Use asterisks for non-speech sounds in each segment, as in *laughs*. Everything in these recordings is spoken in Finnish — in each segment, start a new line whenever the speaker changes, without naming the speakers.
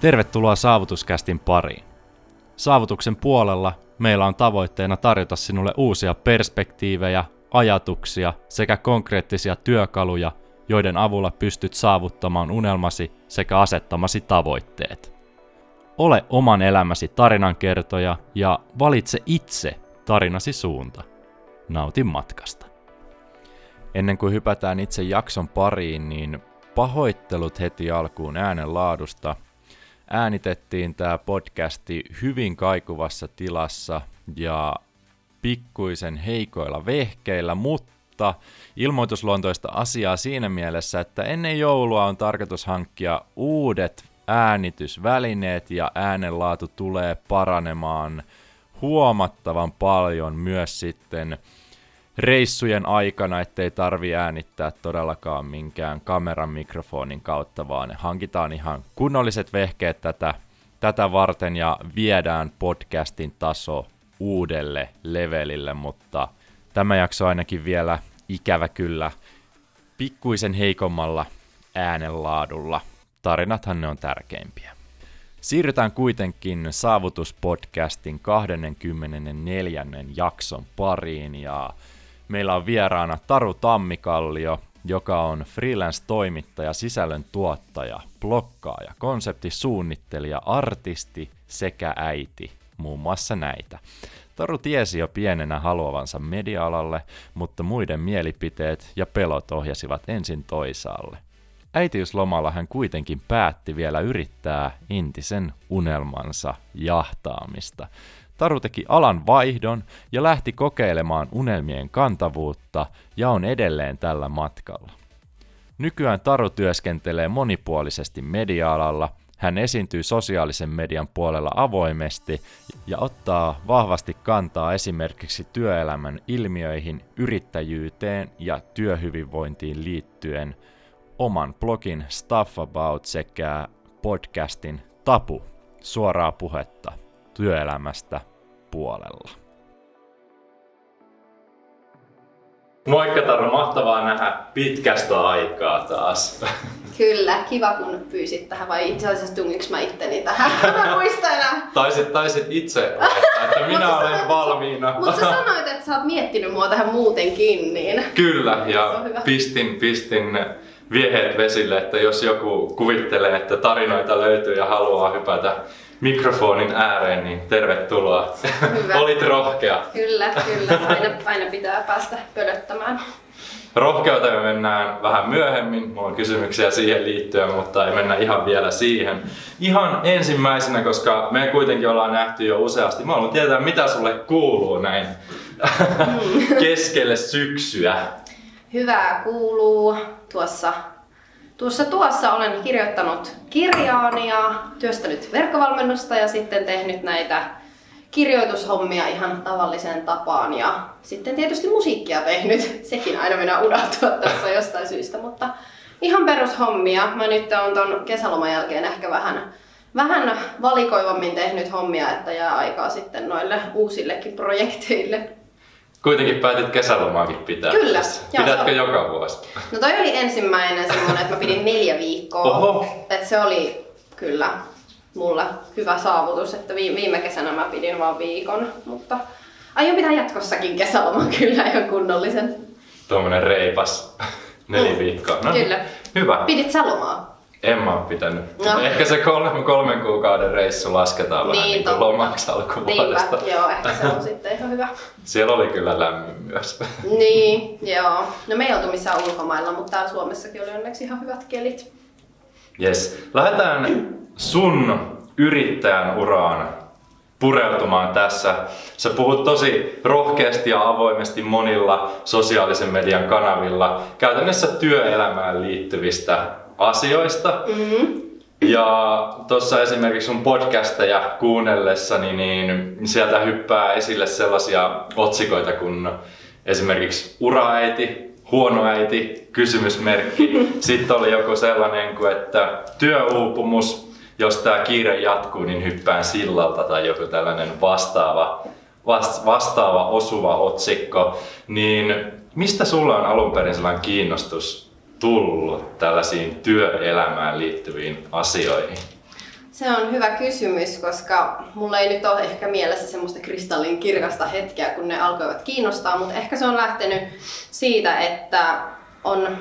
Tervetuloa Saavutuskästin pariin. Saavutuksen puolella meillä on tavoitteena tarjota sinulle uusia perspektiivejä, ajatuksia sekä konkreettisia työkaluja, joiden avulla pystyt saavuttamaan unelmasi sekä asettamasi tavoitteet. Ole oman elämäsi tarinankertoja ja valitse itse tarinasi suunta. Nautin matkasta. Ennen kuin hypätään itse jakson pariin, niin pahoittelut heti alkuun äänen laadusta. Äänitettiin tämä podcasti hyvin kaikuvassa tilassa ja pikkuisen heikoilla vehkeillä, mutta ilmoitusluontoista asiaa siinä mielessä, että ennen joulua on tarkoitus hankkia uudet äänitysvälineet ja äänenlaatu tulee paranemaan huomattavan paljon myös sitten reissujen aikana, ettei tarvi äänittää todellakaan minkään kameran mikrofonin kautta, vaan hankitaan ihan kunnolliset vehkeet tätä, tätä varten ja viedään podcastin taso uudelle levelille, mutta tämä jakso ainakin vielä ikävä kyllä pikkuisen heikommalla äänenlaadulla. Tarinathan ne on tärkeimpiä. Siirrytään kuitenkin Saavutuspodcastin 24. jakson pariin ja meillä on vieraana Taru Tammikallio, joka on freelance-toimittaja, sisällön tuottaja, blokkaaja, konseptisuunnittelija, artisti sekä äiti, muun muassa näitä. Taru tiesi jo pienenä haluavansa media-alalle, mutta muiden mielipiteet ja pelot ohjasivat ensin toisaalle. Äitiyslomalla hän kuitenkin päätti vielä yrittää intisen unelmansa jahtaamista. Taru teki alan vaihdon ja lähti kokeilemaan unelmien kantavuutta ja on edelleen tällä matkalla. Nykyään Taru työskentelee monipuolisesti media-alalla, hän esiintyy sosiaalisen median puolella avoimesti ja ottaa vahvasti kantaa esimerkiksi työelämän ilmiöihin, yrittäjyyteen ja työhyvinvointiin liittyen. Oman blogin Stuff About sekä podcastin Tapu, suoraa puhetta työelämästä puolella. Moikka Taru, mahtavaa nähdä pitkästä aikaa taas.
Kyllä, kiva kun pyysit tähän, vai itse asiassa tungiks mä itteni tähän? *laughs* Mä muistan enää.
Taisit, taisit itse laittaa, että minä olen sanoit, valmiina.
Mutta sä sanoit, että sä oot miettinyt mua tähän muutenkin, niin...
Kyllä, ja pistin, pistin vieheet vesille, että jos joku kuvittelee, että tarinoita löytyy ja haluaa hypätä mikrofonin ääreen, niin tervetuloa. Hyvä. *laughs* Olit rohkea.
Kyllä, kyllä. Aina, aina pitää päästä pölöttämään.
Rohkeuteen me mennään vähän myöhemmin, mulla on kysymyksiä siihen liittyen, mutta ei mennä ihan vielä siihen. Ihan ensimmäisenä, koska me kuitenkin ollaan nähty jo useasti, mä haluan tietää mitä sulle kuuluu näin *laughs* mm. keskelle syksyä.
Hyvää kuuluu. Tuossa Tuossa tuossa olen kirjoittanut kirjaani ja työstänyt verkkovalmennusta ja sitten tehnyt näitä kirjoitushommia ihan tavalliseen tapaan ja sitten tietysti musiikkia tehnyt. *laughs* Sekin aina minä unohtua tässä jostain syystä, mutta ihan perushommia. Mä nyt on ton kesäloman jälkeen ehkä vähän, vähän valikoivammin tehnyt hommia, että jää aikaa sitten noille uusillekin projekteille.
Kuitenkin päätit kesälomaakin pitää.
Kyllä.
Pidätkö joo, joka vuosi?
No toi oli ensimmäinen semmoinen, että mä pidin neljä viikkoa.
Oho.
Et se oli kyllä mulla hyvä saavutus, että viime kesänä mä pidin vaan viikon, mutta aion pitää jatkossakin kesäloman *laughs* kyllä ihan kunnollisen.
Tuommoinen reipas neljä mm. viikkoa.
No, kyllä.
Hyvä.
Pidit sä lomaa?
En mä oon pitänyt. No. Ehkä se kolmen, kolmen kuukauden reissu lasketaan niin, vähän niin kuin lomaksi alkuvuodesta.
Niinpä, joo, ehkä se on sitten ihan hyvä.
Siellä oli kyllä lämmin myös.
Niin, joo. No me ei oltu missään ulkomailla, mutta täällä Suomessakin oli onneksi ihan hyvät kelit.
Yes. Lähdetään sun yrittäjän uraan pureutumaan tässä. Sä puhut tosi rohkeasti ja avoimesti monilla sosiaalisen median kanavilla käytännössä työelämään liittyvistä asioista. Mm-hmm. Ja tuossa esimerkiksi sun podcasteja kuunnellessani, niin sieltä hyppää esille sellaisia otsikoita kuin esimerkiksi uraäiti, huono äiti, kysymysmerkki. *laughs* Sitten oli joku sellainen kuin, että työuupumus, jos tämä kiire jatkuu, niin hyppään sillalta tai joku tällainen vastaava, vastaava osuva otsikko. Niin mistä sulla on alun perin sellainen kiinnostus tullut tällaisiin työelämään liittyviin asioihin?
Se on hyvä kysymys, koska mulla ei nyt ole ehkä mielessä semmoista kristallin kirkasta hetkeä, kun ne alkoivat kiinnostaa, mutta ehkä se on lähtenyt siitä, että on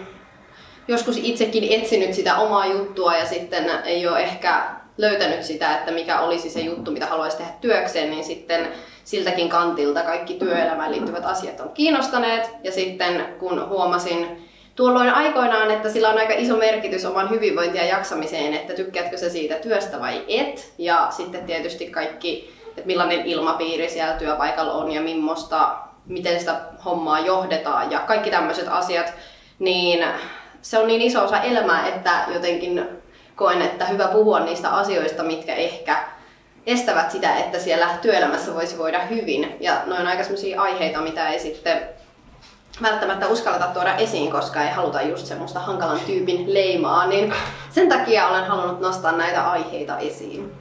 joskus itsekin etsinyt sitä omaa juttua ja sitten ei ole ehkä löytänyt sitä, että mikä olisi se juttu, mitä haluaisi tehdä työkseen, niin sitten siltäkin kantilta kaikki työelämään liittyvät asiat on kiinnostaneet. Ja sitten kun huomasin tuolloin aikoinaan, että sillä on aika iso merkitys oman hyvinvointia ja jaksamiseen, että tykkäätkö se siitä työstä vai et. Ja sitten tietysti kaikki, että millainen ilmapiiri siellä työpaikalla on ja millaista, miten sitä hommaa johdetaan ja kaikki tämmöiset asiat, niin se on niin iso osa elämää, että jotenkin koen, että hyvä puhua niistä asioista, mitkä ehkä estävät sitä, että siellä työelämässä voisi voida hyvin. Ja noin aika sellaisia aiheita, mitä ei sitten välttämättä uskalleta tuoda esiin, koska ei haluta just semmoista hankalan tyypin leimaa, niin sen takia olen halunnut nostaa näitä aiheita esiin.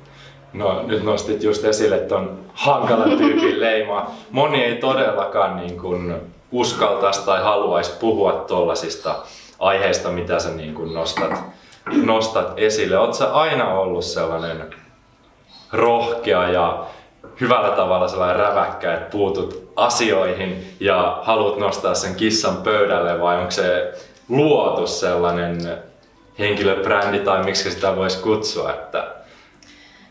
No nyt nostit just esille ton hankalan tyypin *laughs* leimaa. Moni ei todellakaan niin kuin uskaltaisi tai haluaisi puhua tuollaisista aiheista, mitä sä niin kuin nostat, nostat esille. Oletko aina ollut sellainen rohkea ja hyvällä tavalla sellainen räväkkä, että puutut asioihin ja haluat nostaa sen kissan pöydälle vai onko se luotu sellainen henkilöbrändi tai miksi sitä voisi kutsua? Että...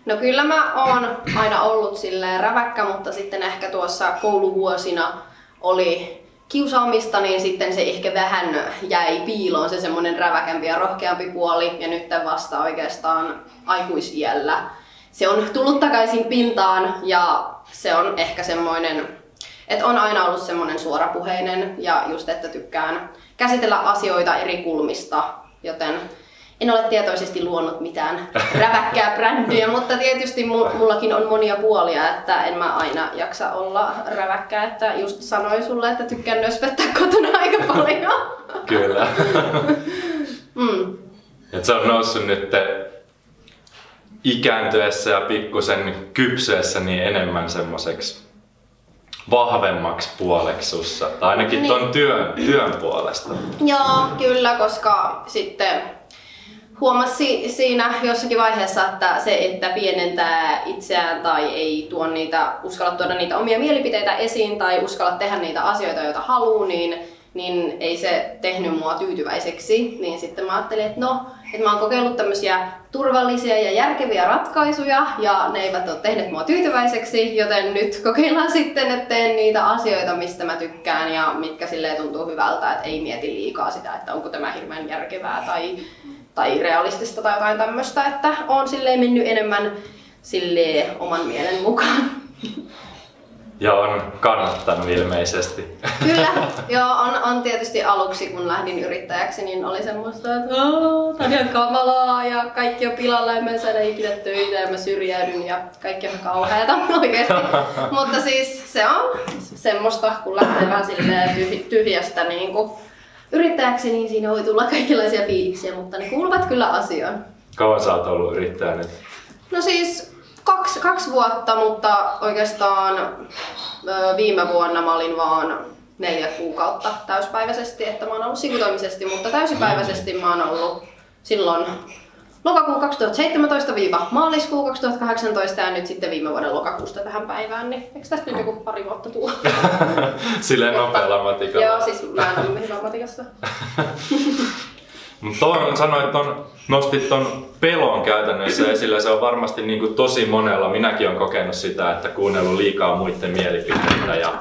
No kyllä mä oon aina ollut silleen räväkkä, mutta sitten ehkä tuossa kouluvuosina oli kiusaamista, niin sitten se ehkä vähän jäi piiloon se semmoinen räväkämpi ja rohkeampi puoli ja nyt vasta oikeastaan aikuisiällä se on tullut takaisin pintaan ja se on ehkä semmoinen, että on aina ollut semmoinen suorapuheinen ja just, että tykkään käsitellä asioita eri kulmista, joten en ole tietoisesti luonut mitään *laughs* räväkkää brändiä, mutta tietysti mullakin on monia puolia, että en mä aina jaksa olla räväkkää, että just sanoin sulle, että tykkään nöspöttää kotona aika paljon.
Kyllä. *laughs* mm. Et se on noussut nyt ikääntyessä ja pikkusen kypsyessä niin enemmän semmoiseksi vahvemmaksi puoleksi sussa, tai ainakin niin. ton työn, työn puolesta.
Joo, kyllä, koska sitten huomasi siinä jossakin vaiheessa, että se, että pienentää itseään tai ei tuo niitä, uskalla tuoda niitä omia mielipiteitä esiin tai uskalla tehdä niitä asioita, joita haluaa, niin, niin ei se tehnyt mua tyytyväiseksi. Niin sitten mä ajattelin, että no, että mä oon kokeillut tämmöisiä turvallisia ja järkeviä ratkaisuja ja ne eivät ole tehneet mua tyytyväiseksi, joten nyt kokeillaan sitten, että teen niitä asioita, mistä mä tykkään ja mitkä sille tuntuu hyvältä, että ei mieti liikaa sitä, että onko tämä hirveän järkevää tai, tai realistista tai jotain tämmöistä, että on silleen mennyt enemmän silleen oman mielen mukaan.
Ja on kannattanut ilmeisesti.
Kyllä, joo, on, on tietysti aluksi kun lähdin yrittäjäksi, niin oli semmoista, että tämä on ihan kamalaa ja kaikki on pilalla ja mä en saada ikinä töitä ja mä syrjäydyn ja kaikki on kauheata *laughs* oikeasti. Mutta siis se on semmoista, kun lähtee vähän tyhjästä niin kuin yrittäjäksi, niin siinä voi tulla kaikenlaisia fiiliksiä, mutta ne kuuluvat kyllä asiaan.
Kauan sä oot ollut yrittäjä nyt?
No siis kaksi, kaksi vuotta, mutta oikeastaan viime vuonna mä olin vaan neljä kuukautta täyspäiväisesti, että mä oon ollut sivutoimisesti, mutta täysipäiväisesti mä oon ollut silloin lokakuu 2017-maaliskuu 2018 ja nyt sitten viime vuoden lokakuusta tähän päivään, niin eikö tästä nyt joku pari vuotta tuo? *laughs*
Silleen nopealla matikalla.
Joo, siis mä en ole hyvä matikassa. *laughs*
Mutta sanoit ton, nostit ton pelon käytännössä esille. Se on varmasti niin kuin tosi monella. Minäkin olen kokenut sitä, että kuunnellut liikaa muiden mielipiteitä ja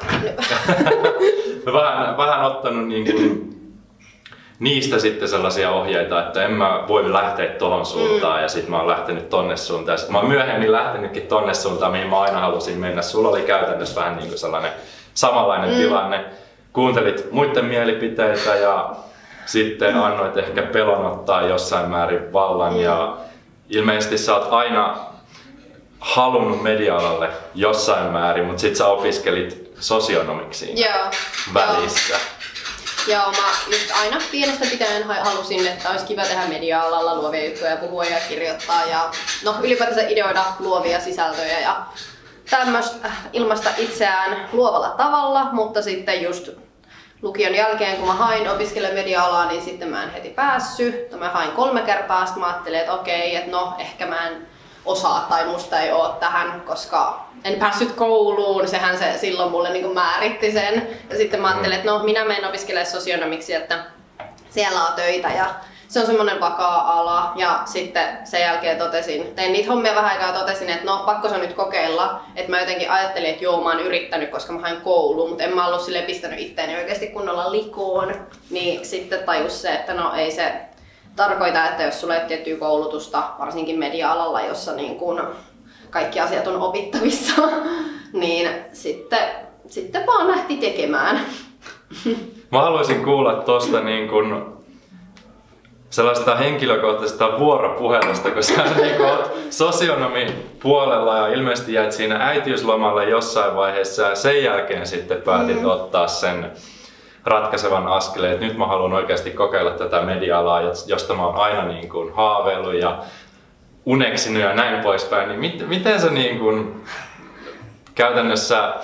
*laughs* vähän, vähän ottanut niin kuin niistä sitten sellaisia ohjeita, että en mä voi lähteä tohon suuntaan mm. ja sitten mä oon lähtenyt tonne suuntaan. Sitten mä oon myöhemmin lähtenytkin tonne suuntaan, mihin mä aina halusin mennä. Sulla oli käytännössä vähän niin kuin sellainen samanlainen mm. tilanne. Kuuntelit muiden mielipiteitä ja sitten annoit ehkä pelon ottaa jossain määrin vallan ja ilmeisesti sä oot aina halunnut media-alalle jossain määrin, mutta sit sä opiskelit sosionomiksi
Joo.
välissä.
Joo. Joo, mä just aina pienestä pitäen halusin, että olisi kiva tehdä media-alalla luovia juttuja ja puhua ja kirjoittaa ja no ylipäätänsä ideoida luovia sisältöjä ja tämmöistä ilmaista itseään luovalla tavalla, mutta sitten just lukion jälkeen, kun mä hain opiskella media-alaa, niin sitten mä en heti päässyt. Mä hain kolme kertaa, sitten mä ajattelin, että okei, että no ehkä mä en osaa tai musta ei ole tähän, koska en päässyt kouluun, sehän se silloin mulle niin määritti sen. Ja sitten mä ajattelin, että no minä menen opiskelemaan sosionomiksi, että siellä on töitä ja se on semmoinen vakaa ala ja sitten sen jälkeen totesin, tein niitä hommia vähän aikaa totesin, että no pakko se nyt kokeilla. Että mä jotenkin ajattelin, että joo mä oon yrittänyt, koska mä hain kouluun, mutta en mä ollut sille pistänyt itteeni oikeasti kunnolla likoon. Niin sitten tajus se, että no ei se tarkoita, että jos sulla ei tiettyä koulutusta, varsinkin media-alalla, jossa niin kun kaikki asiat on opittavissa, *laughs* niin sitten, sitten vaan lähti tekemään. *laughs*
Mä haluaisin kuulla tuosta niin kun sellaista henkilökohtaisesta vuoropuhelusta, kun sä *laughs* niin oot sosionomi puolella ja ilmeisesti jäit siinä äitiyslomalle jossain vaiheessa ja sen jälkeen sitten päätit mm. ottaa sen ratkaisevan askeleen, että nyt mä haluan oikeasti kokeilla tätä media-alaa, josta mä oon aina niin kuin haaveillut ja uneksinut ja näin poispäin, niin mit, miten sä niin kuin käytännössä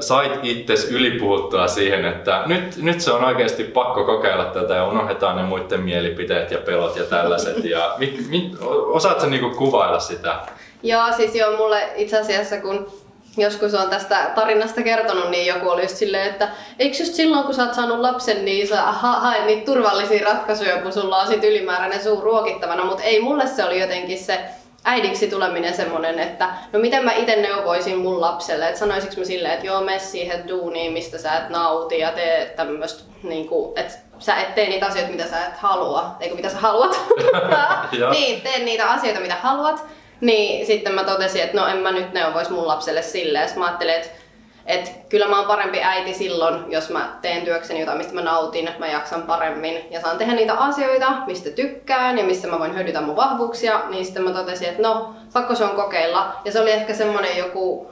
sait itses ylipuhuttua siihen, että nyt, nyt se on oikeasti pakko kokeilla tätä ja unohdetaan ne muiden mielipiteet ja pelot ja tällaiset. Ja mit, mit, osaatko niinku kuvailla sitä?
Joo, siis joo, mulle itse asiassa kun joskus on tästä tarinasta kertonut, niin joku oli just silleen, että eikö just silloin kun sä oot saanut lapsen, niin sä ha- haet niitä turvallisia ratkaisuja, kun sulla on sit ylimääräinen suu ruokittavana, mutta ei mulle se oli jotenkin se äidiksi tuleminen semmonen, että no miten mä itse neuvoisin mun lapselle, että sanoisiko mä silleen, että joo, mene siihen duuniin, mistä sä et nauti ja tee tämmöistä, niin kuin, että sä et tee niitä asioita, mitä sä et halua, eikö mitä sä haluat. *laughs* niin, tee niitä asioita, mitä haluat. Niin sitten mä totesin, että no en mä nyt neuvoisi mun lapselle silleen. Mä ajattelin, että et kyllä mä oon parempi äiti silloin, jos mä teen työkseni jotain, mistä mä nautin, mä jaksan paremmin ja saan tehdä niitä asioita, mistä tykkään ja missä mä voin hyödytä mun vahvuuksia, niin sitten mä totesin, että no, pakko se on kokeilla. Ja se oli ehkä semmonen joku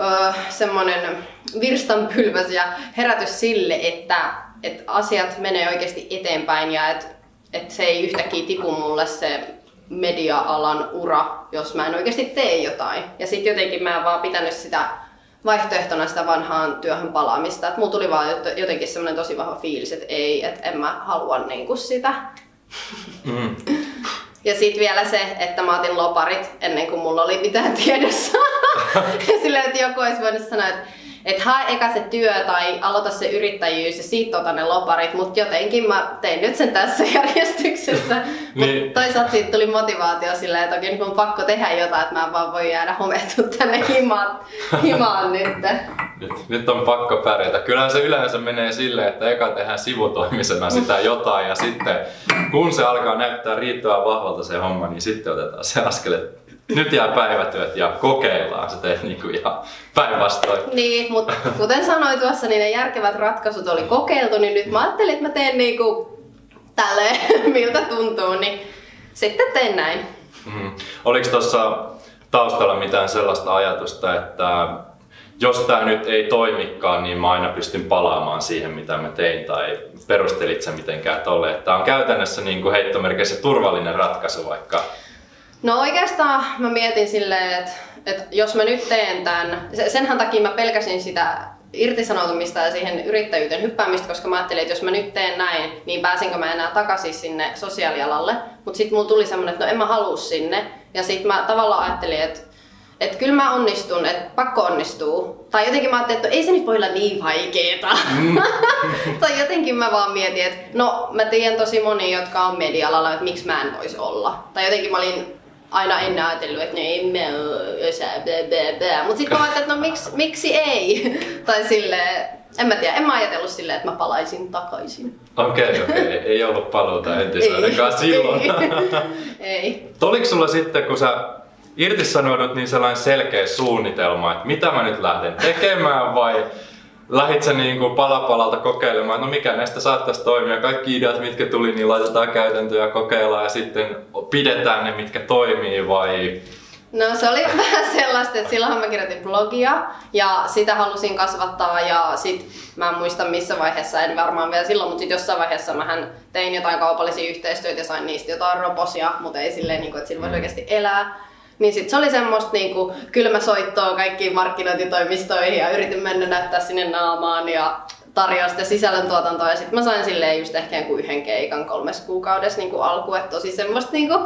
öö, semmonen virstanpylväs ja herätys sille, että, että asiat menee oikeasti eteenpäin ja että, että se ei yhtäkkiä tipu mulle se media-alan ura, jos mä en oikeasti tee jotain. Ja sitten jotenkin mä en vaan pitänyt sitä vaihtoehtona sitä vanhaan työhön palaamista. Et mulla tuli vaan jotenkin semmoinen tosi vahva fiilis, että ei, että en mä halua niinku sitä. Mm. *laughs* Ja sitten vielä se, että mä otin loparit ennen kuin mulla oli mitään tiedossa. *laughs* Silleen, että joku olisi voinut sanoa, että että hae eka se työ tai aloita se yrittäjyys ja siitä ota ne loparit, mutta jotenkin mä tein nyt sen tässä *laughs* järjestyksessä. niin. Mutta toisaalta siitä tuli motivaatio silleen, että oikein on pakko tehdä jotain, että mä vaan voi jäädä homettua tänne himaan, *laughs* himaan nyt.
nyt. Nyt on pakko pärjätä. Kyllähän se yleensä menee silleen, että eka tehdään sivutoimisena sitä jotain ja sitten kun se alkaa näyttää riittävän vahvalta se homma, niin sitten otetaan se askel, nyt jää päivätyöt ja kokeillaan. Se teet niinku ihan päinvastoin.
Niin, mutta kuten sanoin tuossa, niin ne järkevät ratkaisut oli kokeiltu, niin nyt mä ajattelin, että mä teen niinku tälleen, *laughs* miltä tuntuu, niin sitten teen näin.
Mm. Oliko tuossa taustalla mitään sellaista ajatusta, että jos tämä nyt ei toimikaan, niin mä aina pystyn palaamaan siihen, mitä mä tein, tai perustelit sä mitenkään tolle, että on käytännössä niin kuin heittomerkeissä turvallinen ratkaisu, vaikka
No oikeastaan mä mietin silleen, että, että jos mä nyt teen tämän, senhän takia mä pelkäsin sitä irtisanoutumista ja siihen yrittäjyyteen hyppäämistä, koska mä ajattelin, että jos mä nyt teen näin, niin pääsinkö mä enää takaisin sinne sosiaalialalle. Mutta sitten mulla tuli semmoinen, että no en mä halua sinne. Ja sitten mä tavallaan ajattelin, että että kyllä mä onnistun, että pakko onnistuu. Tai jotenkin mä ajattelin, että ei se nyt voi olla niin vaikeeta. Mm. *laughs* tai jotenkin mä vaan mietin, että no mä tiedän tosi moni, jotka on media-alalla, että miksi mä en voisi olla. Tai jotenkin mä olin aina ennen ajatellut, että no ei me Mutta sitten mä ajattelin, että no miksi, miksi ei? *laughs* tai silleen, en mä tiedä, en mä ajatellut silleen, että mä palaisin takaisin.
Okei, okay, okei. Okay. Ei ollut paluuta *laughs* entisainakaan silloin. *laughs*
ei.
Oliko sulla sitten, kun sä irtisanoudut, niin sellainen selkeä suunnitelma, että mitä mä nyt lähden tekemään vai lähit sä niin kuin pala palalta kokeilemaan, no mikä näistä saattaisi toimia, kaikki ideat mitkä tuli, niin laitetaan käytäntöön ja kokeillaan ja sitten pidetään ne mitkä toimii vai
No se oli *laughs* vähän sellaista, että silloinhan mä kirjoitin blogia ja sitä halusin kasvattaa ja sit mä en muista missä vaiheessa, en varmaan vielä silloin, mutta sit jossain vaiheessa mä tein jotain kaupallisia yhteistyötä ja sain niistä jotain roposia, mutta ei silleen, niin kuin, että sillä voisi mm. oikeasti elää. Niin sit se oli semmoista niinku kylmäsoittoa kaikkiin markkinointitoimistoihin ja yritin mennä näyttää sinne naamaan ja tarjousta ja sisällöntuotantoa. Ja sitten mä sain silleen just ehkä yhden keikan kolmes kuukaudessa niin kuin alku, että tosi semmoista niin kuin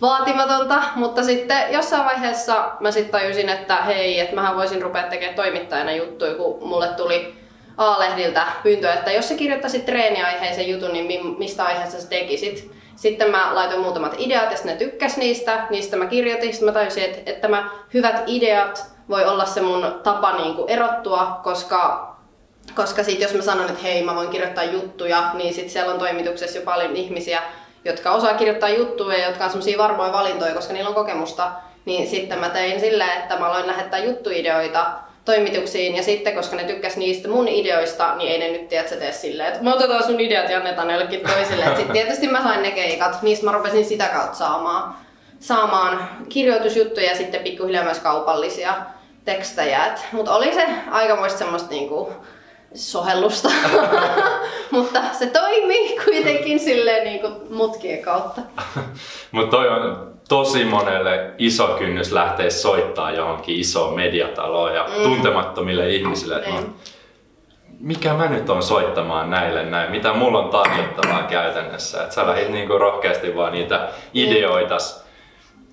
vaatimatonta, mutta sitten jossain vaiheessa mä sitten tajusin, että hei, että mähän voisin rupea tekemään toimittajana juttuja, kun mulle tuli A-lehdiltä pyyntö, että jos sä kirjoittaisit treeniaiheisen jutun, niin mistä aiheesta sä tekisit? Sitten mä laitoin muutamat ideat ja ne tykkäs niistä, niistä mä kirjoitin, sitten mä tajusin, että, että mä hyvät ideat voi olla se mun tapa niin kuin erottua, koska koska sit jos mä sanon, että hei mä voin kirjoittaa juttuja, niin sit siellä on toimituksessa jo paljon ihmisiä, jotka osaa kirjoittaa juttuja ja jotka on semmosia varmoja valintoja, koska niillä on kokemusta. Niin sitten mä tein silleen, että mä aloin lähettää juttuideoita toimituksiin ja sitten, koska ne tykkäs niistä mun ideoista, niin ei ne nyt tiedä, että tee silleen, että me otetaan sun ideat ja annetaan ne jollekin toisille. Sitten *laughs* tietysti mä sain ne keikat, niistä mä rupesin sitä kautta saamaan, saamaan kirjoitusjuttuja ja sitten pikkuhiljaa myös kaupallisia tekstejä. Mutta oli se aikamoista semmoista niinku, sohellusta, *laughs* *laughs* mutta se toimii kuitenkin silleen niin kuin mutkien kautta.
mutta toi on tosi monelle iso kynnys lähteä soittaa johonkin isoon mediataloon ja mm. tuntemattomille ihmisille. Että niin. mikä mä nyt on soittamaan näille näin, mitä mulla on tarjottavaa käytännössä. Että sä lähdit niinku rohkeasti vaan niitä ideoita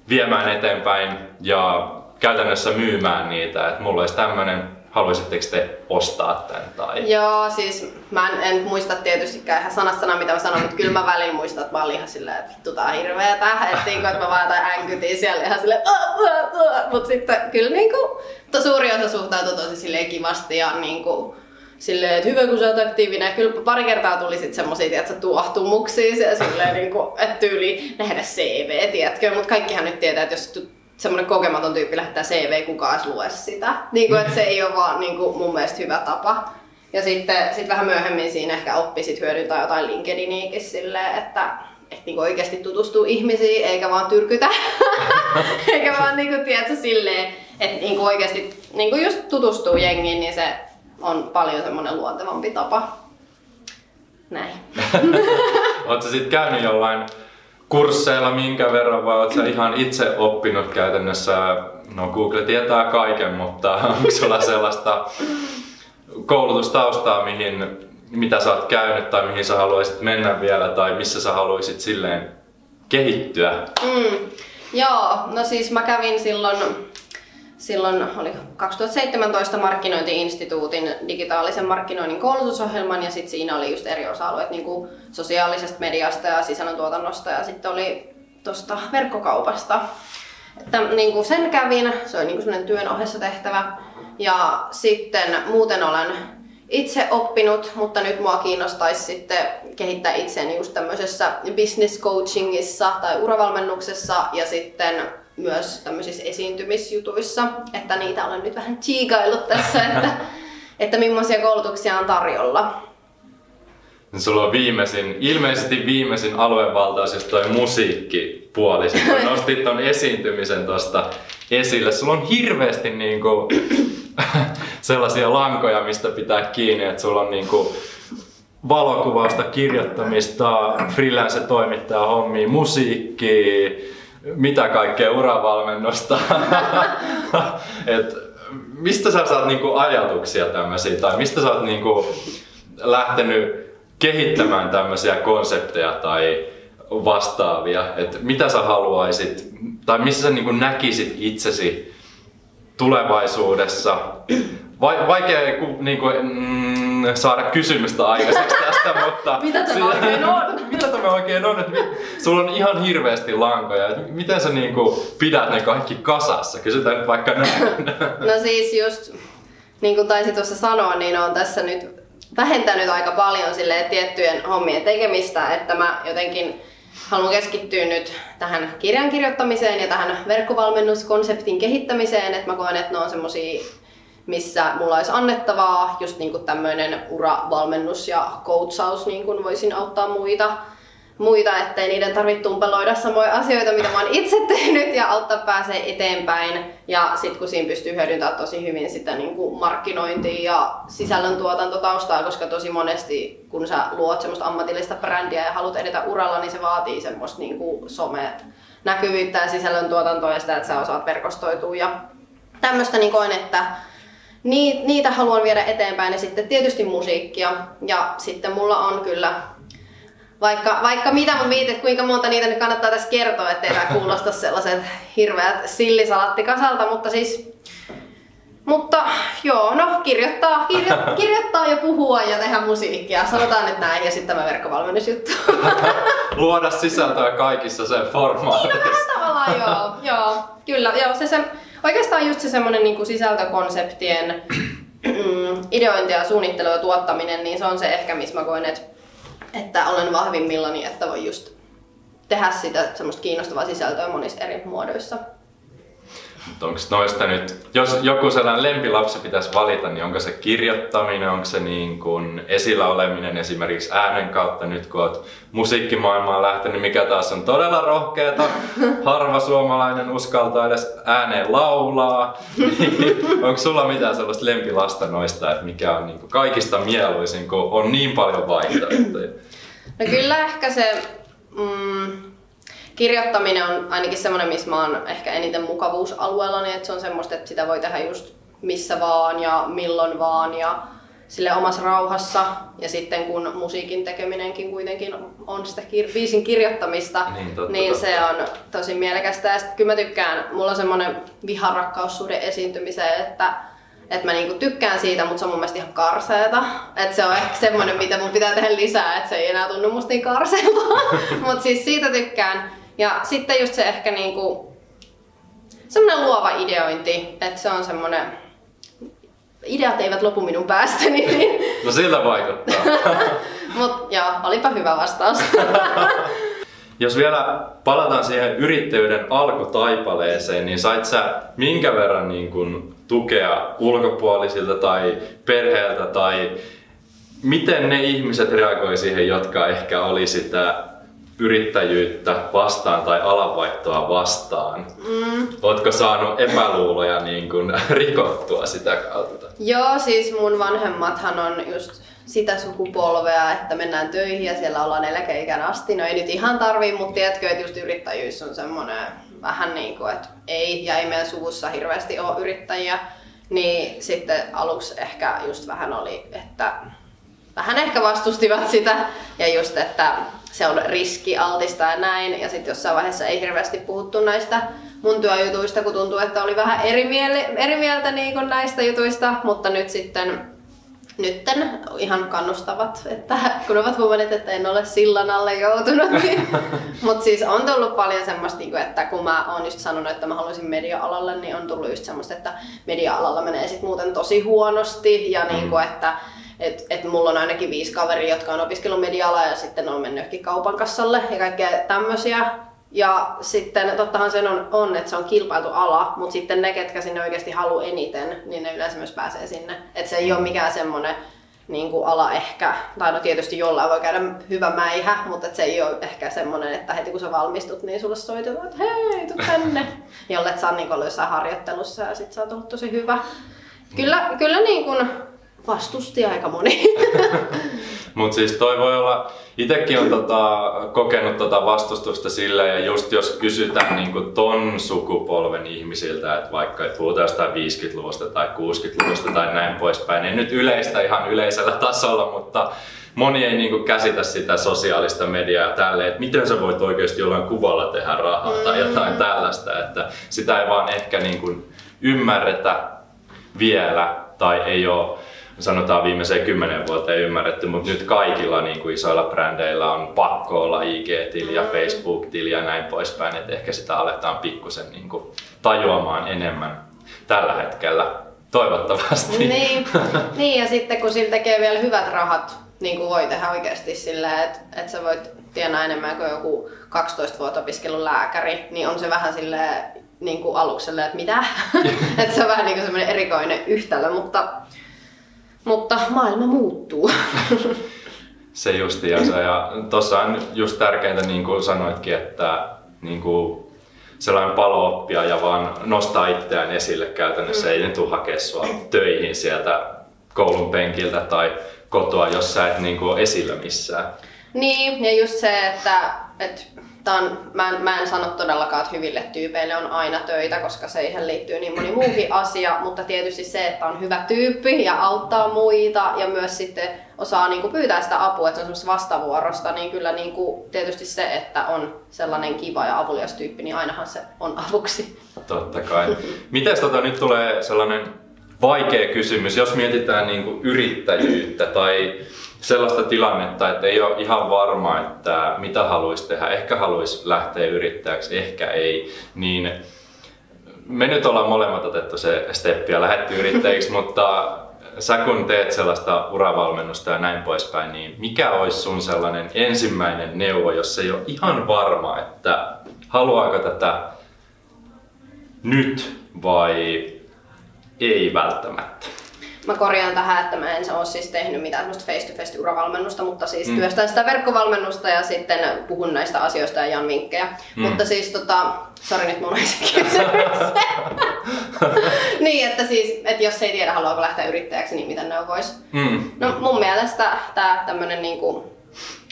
viemään eteenpäin ja käytännössä myymään niitä. Että mulla olisi tämmönen haluaisitteko te ostaa tämän? Tai...
Joo, siis mä en, en muista tietystikään ihan sanasta mitä mä sanon, mutta kyllä mä välillä muistan, että mä olin ihan silleen, että vittu tää on hirveetä, *laughs* että, niin kuin, että mä vaan jotain änkytin siellä ihan silleen, mutta sitten kyllä niin kuin, to suuri osa suhtautui tosi silleen kivasti ja niin kuin, silleen, että hyvä kun sä oot aktiivinen. Kyllä pari kertaa tuli sitten semmosia, että tuohtumuksia silleen, niin kuin, että tyyli nähdä CV, tiedätkö, mutta kaikkihan nyt tietää, että jos semmoinen kokematon tyyppi lähettää CV, kukaan edes lue sitä. Niin kuin, että se ei ole vaan niin kuin, mun mielestä hyvä tapa. Ja sitten sit vähän myöhemmin siinä ehkä oppisit hyödyntää jotain LinkedIniäkin silleen, että että niinku oikeasti tutustuu ihmisiin, eikä vaan tyrkytä. *laughs* eikä vaan niinku, tiedätkö, silleen, että niinku oikeasti niinku just tutustuu jengiin, niin se on paljon semmoinen luontevampi tapa. Näin. *laughs*
Oletko sitten käynyt jollain kursseilla minkä verran vai oletko ihan itse oppinut käytännössä? No Google tietää kaiken, mutta *laughs* onko sulla sellaista koulutustaustaa, mihin, mitä sä oot käynyt tai mihin sä haluaisit mennä vielä tai missä sä haluaisit silleen kehittyä?
Mm, joo, no siis mä kävin silloin silloin oli 2017 markkinointiinstituutin digitaalisen markkinoinnin koulutusohjelman ja sitten siinä oli just eri osa-alueet niin kuin sosiaalisesta mediasta ja sisällöntuotannosta ja sitten oli tuosta verkkokaupasta. Että niin kuin sen kävin, se oli niin kuin työn ohessa tehtävä. Ja sitten muuten olen itse oppinut, mutta nyt mua kiinnostaisi sitten kehittää itseäni just tämmöisessä business coachingissa tai uravalmennuksessa ja sitten myös tämmöisissä esiintymisjutuissa, että niitä olen nyt vähän chiikaillut tässä, *laughs* että, että millaisia koulutuksia on tarjolla.
Niin sulla on viimeisin, ilmeisesti viimeisin aluevaltaus, jos toi musiikkipuoli. Sitten nostit ton esiintymisen tosta esille. Sulla on hirveästi niinku *clears throat* sellaisia lankoja, mistä pitää kiinni, että sulla on niinku valokuvausta, kirjoittamista, freelance-toimittaja hommia, musiikkia, mitä kaikkea uravalmennosta. *laughs* Et mistä sä saat niinku ajatuksia tämmöisiä tai mistä sä oot niinku lähtenyt kehittämään tämmöisiä konsepteja tai vastaavia, että mitä sä haluaisit tai missä sä niinku näkisit itsesi tulevaisuudessa. Va- vaikea niinku, mm, saada kysymystä aikaiseksi tästä, *laughs* mutta... *laughs*
mitä tämä oikein on?
mitä tämä oikein on? Että sulla on ihan hirveästi lankoja. Että miten sä niinku pidät ne kaikki kasassa? Kysytään nyt vaikka näin. *laughs*
No siis just, niin kuin taisin tuossa sanoa, niin on tässä nyt vähentänyt aika paljon sille tiettyjen hommien tekemistä, että mä jotenkin haluan keskittyä nyt tähän kirjan kirjoittamiseen ja tähän verkkovalmennuskonseptin kehittämiseen, että mä koen, että ne on semmosia missä mulla olisi annettavaa, just niin kuin tämmöinen uravalmennus ja coachaus, niin kuin voisin auttaa muita, muita ettei niiden tarvitse tumpeloida samoja asioita, mitä mä oon itse *laughs* tehnyt ja auttaa pääsee eteenpäin. Ja sitten kun siinä pystyy hyödyntämään tosi hyvin sitä niin kuin markkinointia ja sisällöntuotantotaustaa, koska tosi monesti kun sä luot semmoista ammatillista brändiä ja haluat edetä uralla, niin se vaatii semmoista niin kuin some näkyvyyttä ja sisällöntuotantoa ja sitä, että sä osaat verkostoitua. Ja tämmöistä niin koen, että niitä haluan viedä eteenpäin ja sitten tietysti musiikkia. Ja sitten mulla on kyllä vaikka, vaikka mitä, mutta mietit, että kuinka monta niitä nyt kannattaa tässä kertoa, ettei tämä kuulosta sellaiset hirveät sillisalatikasalta, mutta siis mutta joo, no kirjoittaa, kirjo, kirjoittaa ja puhua ja tehdä musiikkia. Sanotaan nyt näin ja sitten tämä verkkovalmennusjuttu. *laughs*
Luoda sisältöä kaikissa sen formaateissa.
Niin, no tavallaan joo, joo. Kyllä, joo. Se, se, oikeastaan just se semmoinen niin sisältökonseptien mm, ideointi ja suunnittelu ja tuottaminen, niin se on se ehkä, missä mä koen, että, että olen vahvimmillani, että voi just tehdä sitä semmoista kiinnostavaa sisältöä monissa eri muodoissa.
Onko noista nyt, jos joku sellainen lempilapsi pitäisi valita, niin onko se kirjoittaminen, onko se niin kuin esillä oleminen esimerkiksi äänen kautta nyt kun olet musiikkimaailmaan lähtenyt, mikä taas on todella rohkeata. Harva suomalainen uskaltaa edes ääneen laulaa. *laughs* onko sulla mitään sellaista lempilasta noista, että mikä on niin kuin kaikista mieluisin, kun on niin paljon vaihtoehtoja?
No kyllä ehkä se... Mm, kirjoittaminen on ainakin semmoinen, missä mä oon ehkä eniten mukavuusalueella, niin että se on semmoista, että sitä voi tehdä just missä vaan ja milloin vaan ja sille omassa rauhassa. Ja sitten kun musiikin tekeminenkin kuitenkin on sitä kir- biisin kirjoittamista, niin, totta, niin totta. se on tosi mielekästä. Ja sitten kyllä mä tykkään, mulla on semmoinen viharakkaussuhde esiintymiseen, että että mä niinku tykkään siitä, mutta se on mun mielestä ihan karseeta. Että se on ehkä semmoinen, mitä mun pitää tehdä lisää, että se ei enää tunnu musta niin karseelta. *laughs* mutta siis siitä tykkään. Ja sitten just se ehkä niinku, semmoinen luova ideointi, että se on semmoinen, ideat eivät lopu minun päästäni. Niin... *laughs*
No siltä vaikuttaa. *laughs*
Mut joo, olipa hyvä vastaus. *laughs*
Jos vielä palataan siihen yrittäjyyden alkutaipaleeseen, niin sait sä minkä verran niin kun, tukea ulkopuolisilta tai perheeltä tai miten ne ihmiset reagoi siihen, jotka ehkä oli sitä yrittäjyyttä vastaan tai alanvaihtoa vastaan. Mm. Oletko saanut epäluuloja niin kuin rikottua sitä kautta?
Joo, siis mun vanhemmathan on just sitä sukupolvea, että mennään töihin ja siellä ollaan eläkeikään asti. No ei nyt ihan tarvii, mutta tiedätkö, että just yrittäjyys on semmoinen vähän niin kuin, että ei, ja ei meidän suvussa hirveästi ole yrittäjiä. Niin sitten aluksi ehkä just vähän oli, että vähän ehkä vastustivat sitä ja just, että se on riskialtista ja näin. Ja sitten jossain vaiheessa ei hirveästi puhuttu näistä mun työjutuista, kun tuntuu, että oli vähän eri, mieli, eri mieltä niin kuin näistä jutuista, mutta nyt sitten nytten ihan kannustavat, että kun ovat huomanneet, että en ole sillan alle joutunut. Niin. *laughs* Mutta siis on tullut paljon semmoista, niinku, että kun mä oon just sanonut, että mä haluaisin media-alalle, niin on tullut just semmoista, että media-alalla menee sit muuten tosi huonosti ja mm. niinku, että et, et mulla on ainakin viisi kaveria, jotka on opiskellut media ja sitten on mennyt kaupan kassalle ja kaikkea tämmöisiä. Ja sitten tottahan sen on, on, että se on kilpailtu ala, mutta sitten ne, ketkä sinne oikeasti haluaa eniten, niin ne yleensä myös pääsee sinne. Että se ei ole mikään semmoinen niin kuin ala ehkä, tai no tietysti jollain voi käydä hyvä mäihä, mutta se ei ole ehkä semmoinen, että heti kun sä valmistut, niin sulle soitetaan, että hei, tuu tänne. Jolle et saa niin jossain harjoittelussa ja sit sä oot ollut tosi hyvä. Kyllä, kyllä niin kuin vastusti aika moni. *laughs*
Mutta siis toi voi olla, itsekin on tota, kokenut tota vastustusta sillä ja just jos kysytään niinku ton sukupolven ihmisiltä, että vaikka et puhutaan jostain 50-luvusta tai 60-luvusta tai näin poispäin, niin nyt yleistä ihan yleisellä tasolla, mutta moni ei niinku käsitä sitä sosiaalista mediaa tälle, että miten sä voit oikeasti jollain kuvalla tehdä rahaa mm. tai jotain tällaista, että sitä ei vaan ehkä niinku ymmärretä vielä tai ei ole sanotaan viimeiseen kymmenen vuoteen ymmärretty, mutta nyt kaikilla niin kuin isoilla brändeillä on pakko olla IG-tili ja mm. Facebook-tili ja näin poispäin, että ehkä sitä aletaan pikkusen niin kuin tajuamaan enemmän tällä hetkellä, toivottavasti.
Niin, *laughs* niin ja sitten kun sillä tekee vielä hyvät rahat, niin kuin voi tehdä oikeasti sillä, että, että sä voit tienaa enemmän kuin joku 12 vuotta opiskellut lääkäri, niin on se vähän sille niin kuin alukselle, että mitä? *laughs* että se on vähän niin kuin semmoinen erikoinen yhtälö, mutta mutta maailma muuttuu. *laughs*
se justiinsa. Ja tuossa on just tärkeintä, niin kuin sanoitkin, että niin kuin sellainen palooppia ja vaan nostaa itseään esille käytännössä. Mm. Ei ne tule hakea sua töihin sieltä koulun penkiltä tai kotoa, jos sä et niin kuin ole esillä missään.
Niin, ja just se, että et, tämän, mä, en, mä en sano todellakaan, että hyville tyypeille on aina töitä, koska siihen liittyy niin moni muukin asia, mutta tietysti se, että on hyvä tyyppi ja auttaa muita ja myös sitten osaa niin kuin pyytää sitä apua, että on semmoista vastavuorosta, niin kyllä niin kuin tietysti se, että on sellainen kiva ja avulias tyyppi, niin ainahan se on avuksi.
Totta kai. Miten tota, nyt tulee sellainen vaikea kysymys, jos mietitään niin kuin yrittäjyyttä tai sellaista tilannetta, että ei ole ihan varma, että mitä haluaisi tehdä. Ehkä haluaisi lähteä yrittäjäksi, ehkä ei. Niin me nyt ollaan molemmat otettu se steppi ja lähdetty yrittäjiksi, mutta sä kun teet sellaista uravalmennusta ja näin poispäin, niin mikä olisi sun sellainen ensimmäinen neuvo, jos ei ole ihan varma, että haluaako tätä nyt vai ei välttämättä?
Mä korjaan tähän, että mä en ole siis tehnyt mitään semmoista face-to-face uravalmennusta, mutta siis mm. työstän sitä verkkovalmennusta ja sitten puhun näistä asioista ja jaan vinkkejä. Mm. Mutta siis tota, sori nyt mun *laughs* Niin, että siis, että jos ei tiedä haluaako lähteä yrittäjäksi, niin mitä ne vois. Mm. No mun mielestä tää tämmönen niinku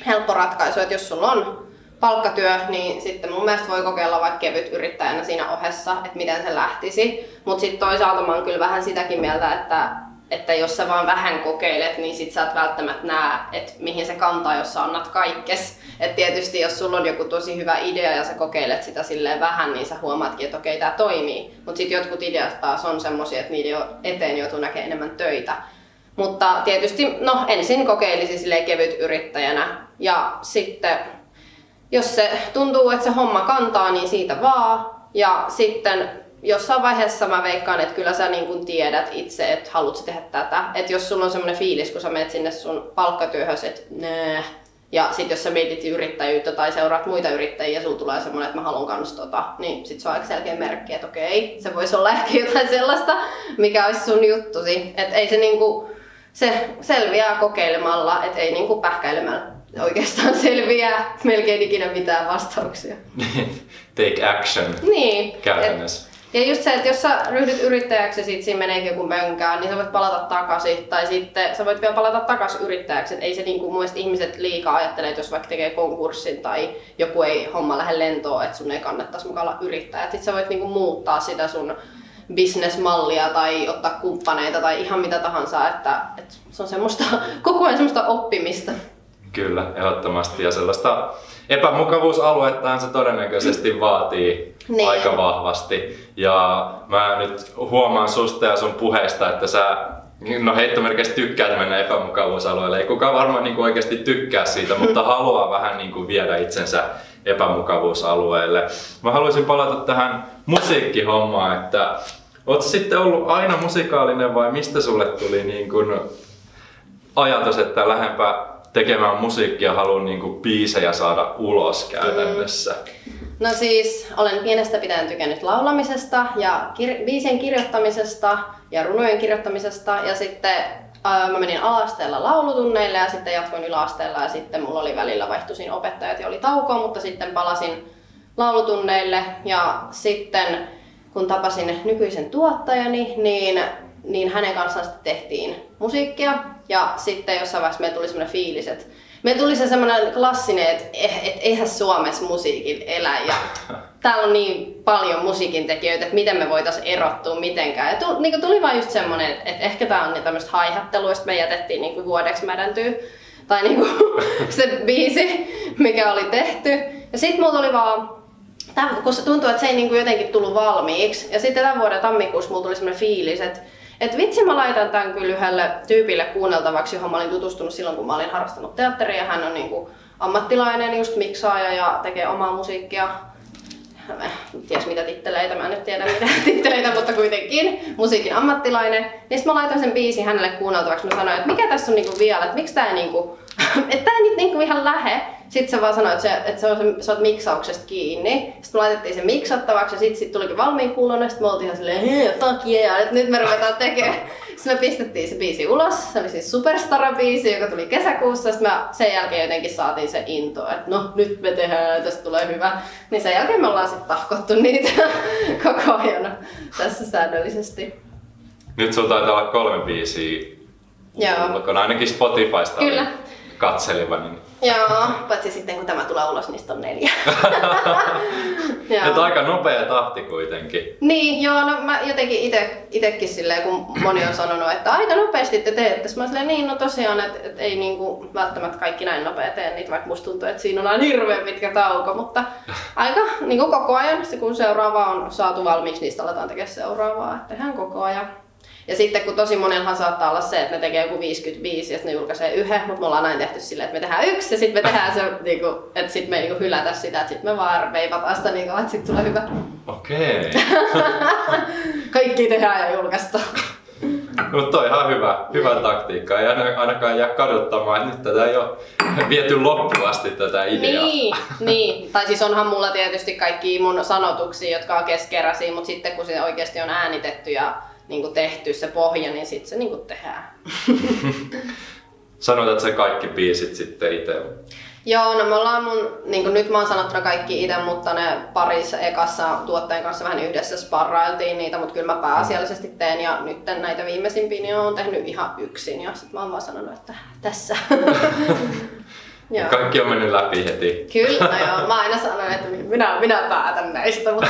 helppo ratkaisu, että jos sulla on palkkatyö, niin sitten mun mielestä voi kokeilla vaikka kevyt yrittäjänä siinä ohessa, että miten se lähtisi. Mutta sitten toisaalta mä oon kyllä vähän sitäkin mieltä, että että jos sä vaan vähän kokeilet, niin sit sä et välttämättä näe, että mihin se kantaa, jos sä annat kaikkes. Et tietysti jos sulla on joku tosi hyvä idea ja sä kokeilet sitä silleen vähän, niin sä huomaatkin, että okei, tää toimii. Mutta sitten jotkut ideat taas on semmosia, että niiden eteen joutuu näkemään enemmän töitä. Mutta tietysti, no ensin kokeilisin silleen kevyt yrittäjänä ja sitten jos se tuntuu, että se homma kantaa, niin siitä vaan. Ja sitten jossain vaiheessa mä veikkaan, että kyllä sä niin kun tiedät itse, että haluat tehdä tätä. Että jos sulla on semmoinen fiilis, kun sä menet sinne sun palkkatyöhön, että nää, ja sitten jos sä mietit yrittäjyyttä tai seuraat muita yrittäjiä ja sulla tulee semmoinen, että mä haluan kans tota, niin sit se on aika selkeä merkki, että okei, se voisi olla ehkä jotain sellaista, mikä olisi sun juttusi. Että ei se niinku, se selviää kokeilemalla, että ei niinku pähkäilemällä oikeastaan *laughs* selviää melkein ikinä mitään vastauksia. *laughs*
Take action.
Niin.
Käytännössä.
Et, ja just se, että jos sä ryhdyt yrittäjäksi ja siinä menee joku mönkään, niin sä voit palata takaisin. Tai sitten sä voit vielä palata takaisin yrittäjäksi. Et ei se niin kuin, mun ihmiset liikaa ajattele, että jos vaikka tekee konkurssin tai joku ei homma lähde lentoon, että sun ei kannattaisi mukaan olla yrittäjä. Sitten sä voit niin kuin, muuttaa sitä sun bisnesmallia tai ottaa kumppaneita tai ihan mitä tahansa. Että, että se on semmoista, *laughs* koko ajan semmoista oppimista.
Kyllä, ehdottomasti. Ja sellaista epämukavuusaluettaan se todennäköisesti vaatii niin. aika vahvasti. Ja mä nyt huomaan susta ja sun puheista, että sä No heittomerkiksi tykkäät mennä epämukavuusalueelle. Ei kukaan varmaan niin kuin oikeasti tykkää siitä, mutta *laughs* haluaa vähän niin kuin viedä itsensä epämukavuusalueelle. Mä haluaisin palata tähän musiikkihommaan, että oot sitten ollut aina musikaalinen vai mistä sulle tuli niin kuin ajatus, että lähempä tekemään musiikkia haluan niin kuin biisejä saada ulos käytännössä? Mm.
No siis, olen pienestä pitäen tykännyt laulamisesta ja kir- biisien kirjoittamisesta ja runojen kirjoittamisesta ja sitten ää, mä menin alasteella laulutunneille ja sitten jatkoin yläasteella ja sitten mulla oli välillä vaihtuisin opettajat ja oli tauko, mutta sitten palasin laulutunneille ja sitten kun tapasin nykyisen tuottajani, niin niin hänen kanssaan sitten tehtiin musiikkia. Ja sitten jossain vaiheessa meillä tuli semmoinen fiilis, että me tuli se semmoinen klassinen, että eh, et eihän Suomessa musiikin elä ja *laughs* täällä on niin paljon musiikin tekijöitä, että miten me voitaisiin erottua mitenkään. Ja tuli, niin tuli vaan just semmoinen, että, että ehkä tämä on niin tämmöistä haihattelua, että me jätettiin niin kuin vuodeksi mädäntyä. Tai niin kuin *laughs* se biisi, mikä oli tehty. Ja sitten mulla tuli vaan Tämän, kun se tuntuu, että se ei niin kuin jotenkin tullut valmiiksi. Ja sitten tämän vuoden tammikuussa mulla tuli semmoinen fiilis, että et vitsi mä laitan tämän kyllä yhdelle tyypille kuunneltavaksi, johon mä olin tutustunut silloin, kun mä olin harrastanut teatteria. Hän on niinku ammattilainen, just miksaaja ja tekee omaa musiikkia. Ties mitä titteleitä, mä en nyt tiedä mitä *laughs* titteleitä, mutta kuitenkin musiikin ammattilainen. Niin mä laitoin sen biisi hänelle kuunneltavaksi. Mä sanoin, että mikä tässä on niinku vielä, että miksi tää niinku, *coughs* että tää ei nyt niinku ihan lähe. Sitten se vaan sanoi, että, se, että se, on, sä oot miksauksesta kiinni. Sitten me laitettiin se miksattavaksi ja sitten sit tulikin valmiin kuulon. Sitten me oltiin ihan silleen, hei, fuck yeah, että nyt me ruvetaan tekemään. *laughs* Sitten me pistettiin se biisi ulos. Se oli siis Superstar-biisi, joka tuli kesäkuussa. Sitten me sen jälkeen jotenkin saatiin se into, että no nyt me tehdään, tästä tulee hyvä. Niin sen jälkeen me ollaan sitten tahkottu *laughs* niitä koko ajan tässä säännöllisesti.
Nyt sulla taitaa olla kolme biisiä
Joo.
Ulkona, ainakin Spotifysta
Kyllä.
katseliva, niin
Joo, paitsi sitten kun tämä tulee ulos, sitten on neljä. *laughs*
Että aika nopea tahti kuitenkin.
Niin, joo, no mä jotenkin ite, itekin silleen, kun moni on sanonut, että aika nopeasti te teette. Mä silleen, niin, no tosiaan, että et ei niinku välttämättä kaikki näin nopea tee niitä, vaikka musta tuntuu, että siinä on aina hirveän pitkä tauko, mutta *laughs* aika niinku koko ajan, kun seuraava on saatu valmiiksi, niistä aletaan tekemään seuraavaa, että tehdään koko ajan. Ja sitten kun tosi monellahan saattaa olla se, että ne tekee joku 55 ja sitten ne julkaisee yhden, mutta me ollaan näin tehty silleen, että me tehdään yksi ja sitten me tehdään se, *laughs* niinku, että sitten me ei niinku hylätä sitä, että sitten me vaan veivataan sitä niin että sitten tulee hyvä.
Okei. *laughs*
Kaikki tehdään ja julkaistaan.
Mutta toi ihan hyvä, hyvä taktiikka. Ei ainakaan jää kadottamaan, että nyt tätä ei ole viety loppuun asti tätä ideaa.
Niin, niin. tai siis onhan mulla tietysti kaikki mun sanotuksia, jotka on keskeräisiä, mutta sitten kun se oikeasti on äänitetty ja niin kuin tehty se pohja, niin sitten se niin kuin tehdään. *laughs*
Sanoit, että se kaikki biisit sitten itse
Joo, no me ollaan mun, niin kuin nyt mä oon sanottuna kaikki itse, mutta ne parissa ekassa tuotteen kanssa vähän yhdessä sparrailtiin niitä, mutta kyllä mä pääasiallisesti teen ja nyt näitä viimeisimpiä niin oon tehnyt ihan yksin ja sit mä oon vaan sanonut, että tässä. *laughs*
Joo. Kaikki on mennyt läpi heti.
Kyllä, no *laughs* joo. Mä aina sanon, että minä, minä päätän näistä, mutta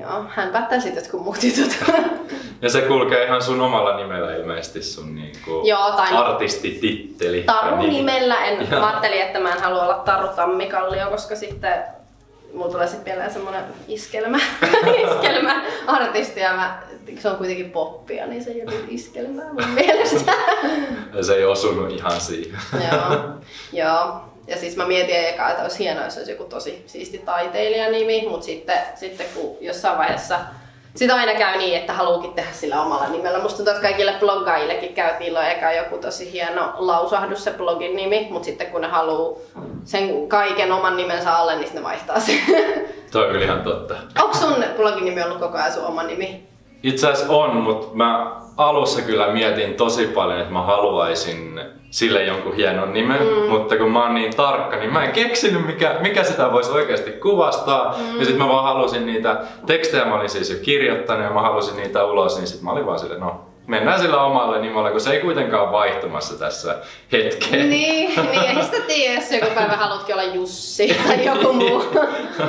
Joo, hän päättää sitten kun muut jutut. *laughs*
Ja se kulkee ihan sun omalla nimellä ilmeisesti sun niinku
Joo, tai
artistititteli.
Taru nimellä. En, mä ajattelin, että mä en halua olla Taru Tammikallio, koska sitten mulla tulee sitten mieleen semmonen iskelmä, *laughs* iskelmä artisti ja mä, se on kuitenkin poppia, niin se ei ole iskelmää mun *laughs* mielestä.
Se ei osunut ihan siihen.
joo, joo. Ja siis mä mietin eka, että olisi hienoa, jos olisi joku tosi siisti taiteilijan nimi, mutta sitten, sitten kun jossain vaiheessa sitä aina käy niin, että haluukin tehdä sillä omalla nimellä. Musta tuntuu, että kaikille bloggaajillekin on eka joku tosi hieno lausahdus se blogin nimi, mutta sitten kun ne haluaa sen kaiken oman nimensä alle, niin ne vaihtaa sen. *laughs*
Toi on kyllä ihan totta.
Onko sun blogin nimi ollut koko ajan sun oma nimi?
Itse asiassa on, mutta mä alussa kyllä mietin tosi paljon, että mä haluaisin sille jonkun hienon nimen, mm. mutta kun mä oon niin tarkka, niin mä en keksinyt mikä, mikä sitä voisi oikeasti kuvastaa. Mm. Ja sitten mä vaan halusin niitä tekstejä, mä olin siis jo kirjoittanut ja mä halusin niitä ulos, niin sitten mä olin vaan sille, no mennään sillä omalle nimellä, kun se ei kuitenkaan ole vaihtumassa tässä hetkeen.
Niin, niin ei sitä tiedä, jos joku päivä haluatkin olla Jussi tai joku muu.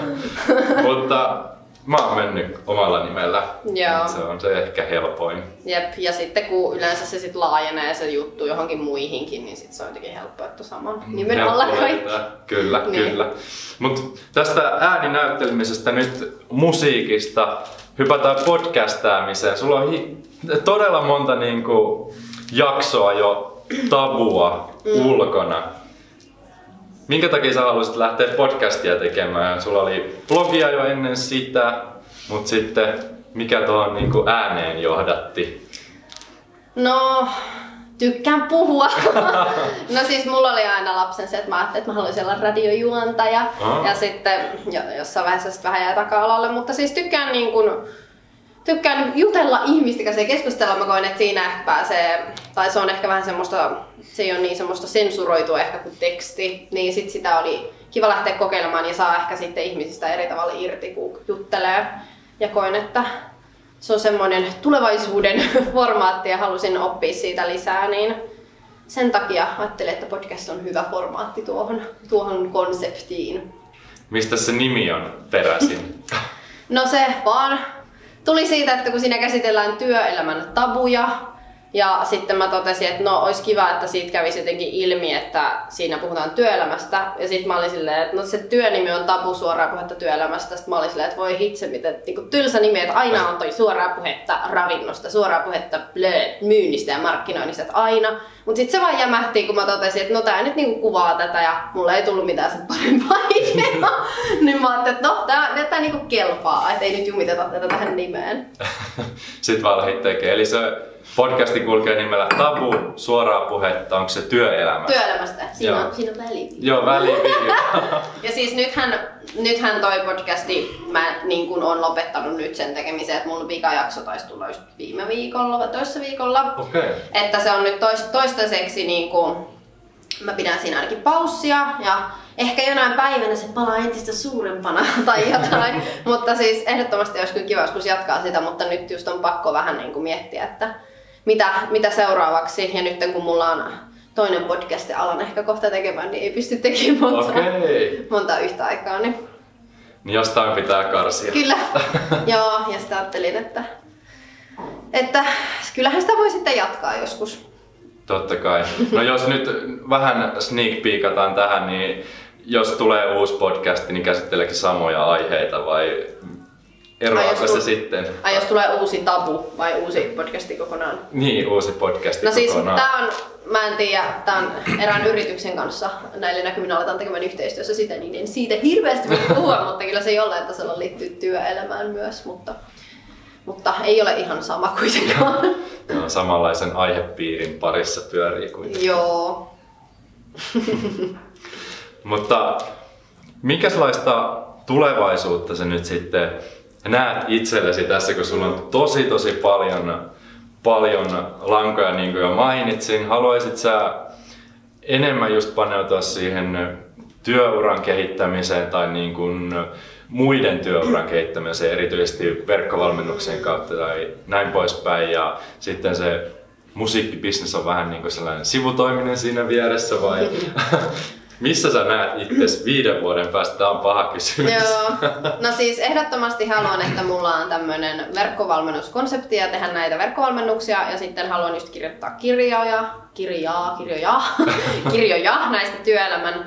*laughs*
mutta Mä oon mennyt omalla nimellä.
Joo.
Se on se ehkä helpoin.
Jep, ja sitten kun yleensä se sit laajenee se juttu johonkin muihinkin, niin sit se on jotenkin helppoa, että saman nimen alla kaikki.
Kyllä, niin. kyllä. Mutta tästä ääninäyttelemisestä nyt musiikista hypätään podcastaamiseen. Sulla on hi- todella monta niinku jaksoa jo tabua mm. ulkona. Minkä takia sä haluaisit lähteä podcastia tekemään? Sulla oli blogia jo ennen sitä, mutta sitten mikä tuohon niin ääneen johdatti?
No, tykkään puhua. *laughs* no siis mulla oli aina lapsen se, että mä ajattelin, että mä haluaisin olla radiojuontaja. Oh. Ja sitten jossain vaiheessa sitten vähän jäi taka-alalle, mutta siis tykkään niin kuin, tykkään jutella ihmisten kanssa ja keskustella. Mä koen, että siinä ehkä pääsee, tai se on ehkä vähän semmoista, se ei ole niin semmoista sensuroitua ehkä kuin teksti, niin sit sitä oli kiva lähteä kokeilemaan ja saa ehkä sitten ihmisistä eri tavalla irti, kun juttelee. Ja koen, että se on semmoinen tulevaisuuden *laughs* formaatti ja halusin oppia siitä lisää, niin sen takia ajattelin, että podcast on hyvä formaatti tuohon, tuohon konseptiin.
Mistä se nimi on peräisin?
no se vaan tuli siitä, että kun siinä käsitellään työelämän tabuja, ja sitten mä totesin, että no olisi kiva, että siitä kävisi jotenkin ilmi, että siinä puhutaan työelämästä. Ja sitten mä olin silleen, että no se työnimi on tabu suoraa puhetta työelämästä. Sitten mä olin silleen, että voi hitse, miten niin tylsä nimi, että aina on toi suoraa puhetta ravinnosta, suoraa puhetta blö, myynnistä ja markkinoinnista, että aina. Mutta sitten se vaan jämähti, kun mä totesin, että no tää nyt niinku kuvaa tätä ja mulla ei tullut mitään sen parempaa *laughs* ideaa. niin mä ajattelin, että no tää, tää niinku kelpaa, että ei nyt jumiteta tätä tähän nimeen. *laughs*
sitten vaan lähdit tekemään. Eli se podcasti kulkee nimellä Tabu, suoraa puhetta, onko se työelämästä?
Työelämästä, siinä, Joo. on, siinä on väliviiva.
Joo, väliviiva. *laughs*
ja siis nythän, nythän toi podcasti, mä niin kun on lopettanut nyt sen tekemisen, että mulla vikajakso taisi tulla just viime viikolla toissa viikolla.
Okay.
Että se on nyt toist, toistaiseksi niin kuin, mä pidän siinä ainakin paussia ja ehkä jonain päivänä se palaa entistä suurempana *laughs* tai jotain. mutta siis ehdottomasti olisi kyllä kiva joskus jatkaa sitä, mutta nyt just on pakko vähän niin kuin miettiä, että mitä, mitä seuraavaksi. Ja nyt kun mulla on toinen podcast ja alan ehkä kohta tekemään, niin ei pysty tekemään monta,
Okei.
monta yhtä aikaa. Niin
Niin jostain pitää karsia.
Kyllä, *laughs* joo, ja sitten ajattelin, että, että kyllähän sitä voi sitten jatkaa joskus.
Totta kai. No jos nyt vähän sneak peekataan tähän, niin jos tulee uusi podcast, niin käsitteleekö samoja aiheita vai eroako se sitten?
Ai jos tulee uusi tabu vai uusi podcasti kokonaan?
Niin, uusi podcast
No siis
kokonaan.
tää on, mä en tiedä, tää on erään yrityksen kanssa näille näkymin aletaan tekemään yhteistyössä sitä, niin en siitä hirveästi voi puhua, *laughs* mutta kyllä se jollain tasolla liittyy työelämään myös, mutta, mutta ei ole ihan sama kuitenkaan. *laughs*
No, samanlaisen aihepiirin parissa pyörii kuin.
Joo. *laughs*
Mutta minkälaista tulevaisuutta sä nyt sitten näet itsellesi tässä, kun sulla on tosi tosi paljon, paljon lankoja, niin kuin jo mainitsin. Haluaisit sä enemmän just paneutua siihen työuran kehittämiseen tai niin kuin muiden työuran kehittämiseen, erityisesti verkkovalmennuksen kautta tai näin poispäin. Ja sitten se musiikkibisnes on vähän niin kuin sellainen sivutoiminen siinä vieressä vai *laughs* missä sä näet itse viiden vuoden päästä? Tämä on paha kysymys.
Joo. No siis ehdottomasti haluan, että mulla on tämmöinen verkkovalmennuskonsepti ja tehdä näitä verkkovalmennuksia ja sitten haluan just kirjoittaa kirjoja, kirjaa, kirjoja, *laughs* kirjoja näistä työelämän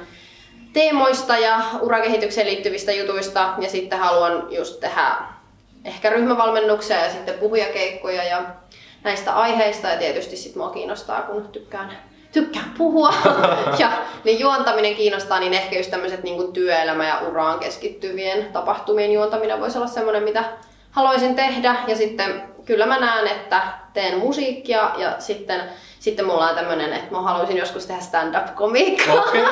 teemoista ja urakehitykseen liittyvistä jutuista ja sitten haluan just tehdä ehkä ryhmävalmennuksia ja sitten puhujakeikkoja ja näistä aiheista ja tietysti sit mua kiinnostaa, kun tykkään, tykkään puhua *laughs* ja niin juontaminen kiinnostaa, niin ehkä just tämmöiset niin työelämä ja uraan keskittyvien tapahtumien juontaminen voisi olla semmoinen, mitä haluaisin tehdä ja sitten kyllä mä näen, että teen musiikkia ja sitten, sitten mulla on tämmöinen, että mä haluaisin joskus tehdä stand-up-komiikkaa.
Okei,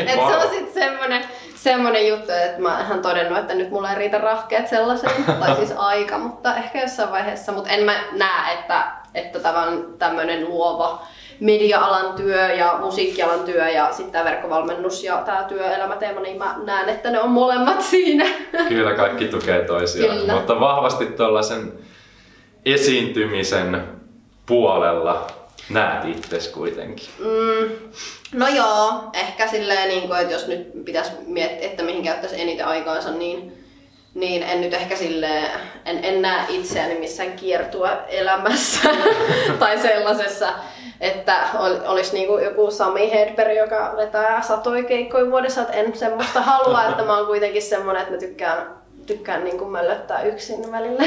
*laughs*
Et
wow.
se on sitten semmonen, semmonen juttu, että mä oon todennut, että nyt mulla ei riitä rahkeet sellaiseen, *laughs* tai siis aika, mutta ehkä jossain vaiheessa. Mutta en mä näe, että, että tavan tämmönen luova media-alan työ ja musiikkialan työ ja sitten tämä verkkovalmennus ja tämä työelämäteema, niin mä näen, että ne on molemmat *laughs* siinä.
Kyllä kaikki tukee toisiaan,
Kyllä.
mutta vahvasti tuollaisen esiintymisen puolella näet itses kuitenkin.
Mm, no joo, ehkä silleen, niin kuin, että jos nyt pitäisi miettiä, että mihin käyttäisi eniten aikaansa, niin, niin en nyt ehkä silleen, en, en näe itseäni missään kiertua elämässä *laughs* tai sellaisessa, että ol, olisi niin kuin joku Sami Hedberg, joka vetää satoja keikkoja vuodessa, että en semmoista halua, että mä oon kuitenkin semmoinen, että mä tykkään tykkään niin kuin möllöttää yksin välillä.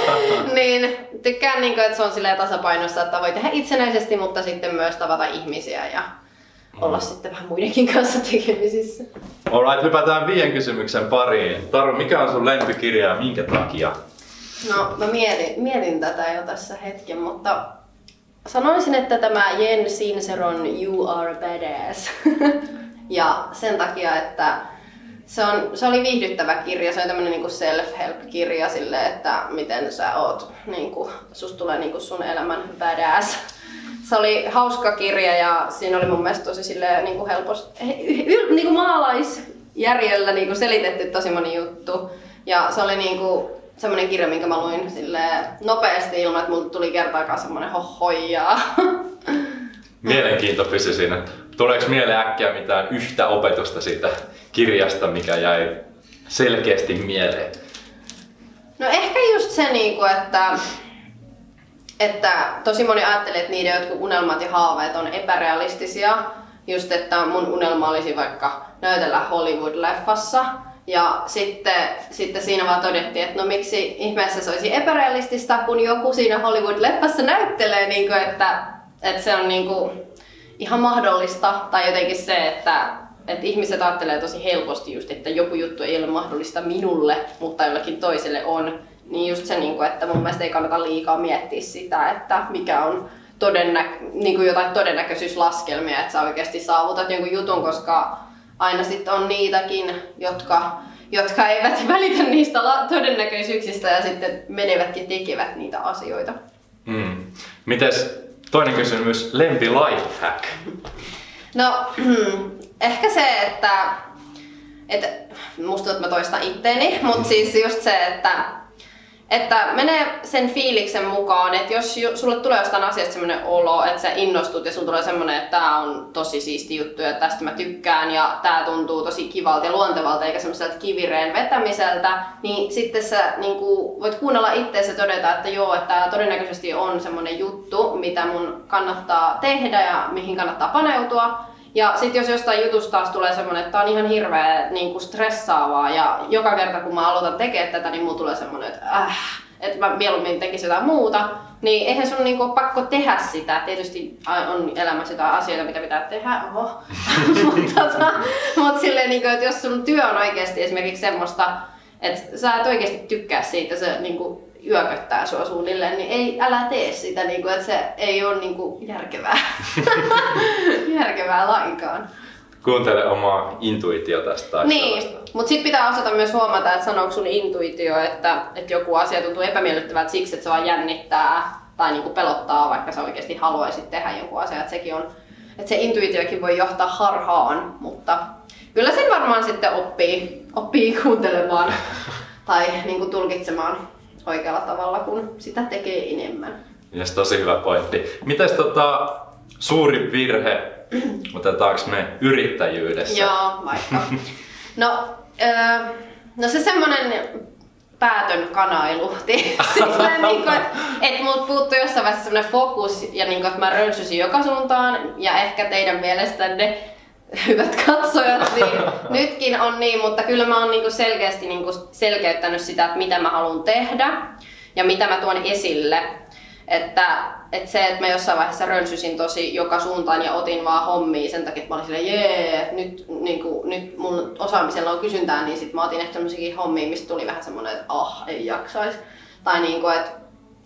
*laughs* niin tykkään, niin kuin, että se on silleen tasapainossa, että voi tehdä itsenäisesti, mutta sitten myös tavata ihmisiä ja olla sitten vähän muidenkin kanssa tekemisissä.
Alright, hypätään viien kysymyksen pariin. Taru, mikä on sun lempikirja ja minkä takia?
No, mä mietin, mietin tätä jo tässä hetken, mutta sanoisin, että tämä Jen Sinseron You Are Badass. *laughs* ja sen takia, että se, on, se oli viihdyttävä kirja, se on tämmönen niinku self-help-kirja sille, että miten sä oot, niinku, susta tulee niinku sun elämän badass. Se oli hauska kirja ja siinä oli mun mielestä tosi silleen, niinku helposti, yl, niinku maalaisjärjellä niinku selitetty tosi moni juttu. Ja se oli niinku semmoinen kirja, minkä mä luin silleen nopeasti ilman, että mulle tuli kertaakaan semmoinen hohojaa. *laughs*
Mielenkiinto pysy siinä. Tuleeko mieleen äkkiä mitään yhtä opetusta siitä kirjasta, mikä jäi selkeästi mieleen?
No ehkä just se, niinku, että, että tosi moni ajattelee, että niiden jotkut unelmat ja haaveet on epärealistisia. Just, että mun unelma olisi vaikka näytellä Hollywood-leffassa. Ja sitten, sitten siinä vaan todettiin, että no miksi ihmeessä se olisi epärealistista, kun joku siinä Hollywood-leffassa näyttelee, niin kuin, että, että se on niin kuin ihan mahdollista. Tai jotenkin se, että, että ihmiset ajattelee tosi helposti just, että joku juttu ei ole mahdollista minulle, mutta jollekin toiselle on. Niin just se, niin kuin, että mun mielestä ei kannata liikaa miettiä sitä, että mikä on todennä- niin kuin jotain todennäköisyyslaskelmia, että sä oikeasti saavutat jonkun jutun, koska aina sitten on niitäkin, jotka, jotka eivät *laughs* välitä niistä todennäköisyyksistä ja sitten menevät ja tekevät niitä asioita.
Mm. Mites toinen kysymys, lempi lifehack?
No, *clears throat* ehkä se, että, että musta tuntuu, että mä toistan itteeni, mutta siis just se, että, että menee sen fiiliksen mukaan, että jos sulle tulee jostain asiasta semmoinen olo, että sä innostut ja sun tulee semmoinen, että tää on tosi siisti juttu ja tästä mä tykkään ja tää tuntuu tosi kivalta ja luontevalta eikä semmoiselta kivireen vetämiseltä, niin sitten sä niin voit kuunnella itseäsi ja todeta, että joo, että tää todennäköisesti on semmoinen juttu, mitä mun kannattaa tehdä ja mihin kannattaa paneutua. Ja sitten jos jostain jutusta taas tulee semmoinen, että tää on ihan hirveä niin kuin stressaavaa ja joka kerta kun mä aloitan tekemään tätä, niin mulla tulee semmoinen, että äh, että mä mieluummin tekisin jotain muuta, niin eihän sun niinku pakko tehdä sitä. Tietysti on elämässä jotain asioita, mitä pitää tehdä, oho. *laughs* mutta tota, mut silleen, niinku, että jos sun työ on oikeasti esimerkiksi semmoista, että sä et oikeasti tykkää siitä, se niinku yököttää sua suunnilleen, niin ei, älä tee sitä, niinku, että se ei ole niinku järkevää. *laughs* järkevää lainkaan
kuuntele omaa intuitiota tästä
Niin, mutta sitten pitää osata myös huomata, että sanooko sun intuitio, että, että joku asia tuntuu epämiellyttävältä siksi, että se vaan jännittää tai niinku pelottaa, vaikka sä oikeasti haluaisit tehdä jonkun asian. Että, sekin on, että se intuitiokin voi johtaa harhaan, mutta kyllä sen varmaan sitten oppii, oppii kuuntelemaan tai niinku tulkitsemaan oikealla tavalla, kun sitä tekee enemmän.
Yes, tosi hyvä pointti. Mites tota, suuri virhe Otetaanko me yrittäjyydessä?
Joo, vaikka. No, öö, no se semmonen päätön kanailu. Niin kuin, että et multa puuttuu jossain vaiheessa semmoinen fokus ja niin kuin, että mä rönsysin joka suuntaan ja ehkä teidän mielestänne *laughs* hyvät katsojat, niin *laughs* nytkin on niin, mutta kyllä mä oon niinku selkeästi niinku selkeyttänyt sitä, että mitä mä haluan tehdä ja mitä mä tuon esille. Että, että se, että mä jossain vaiheessa rönsysin tosi joka suuntaan ja otin vaan hommia sen takia, että mä olin silleen, jee, nyt, niin kuin, nyt mun osaamisella on kysyntää, niin sit mä otin ehkä tämmöisiäkin hommia, mistä tuli vähän semmoinen, että ah, ei jaksais. Tai niin kuin, että,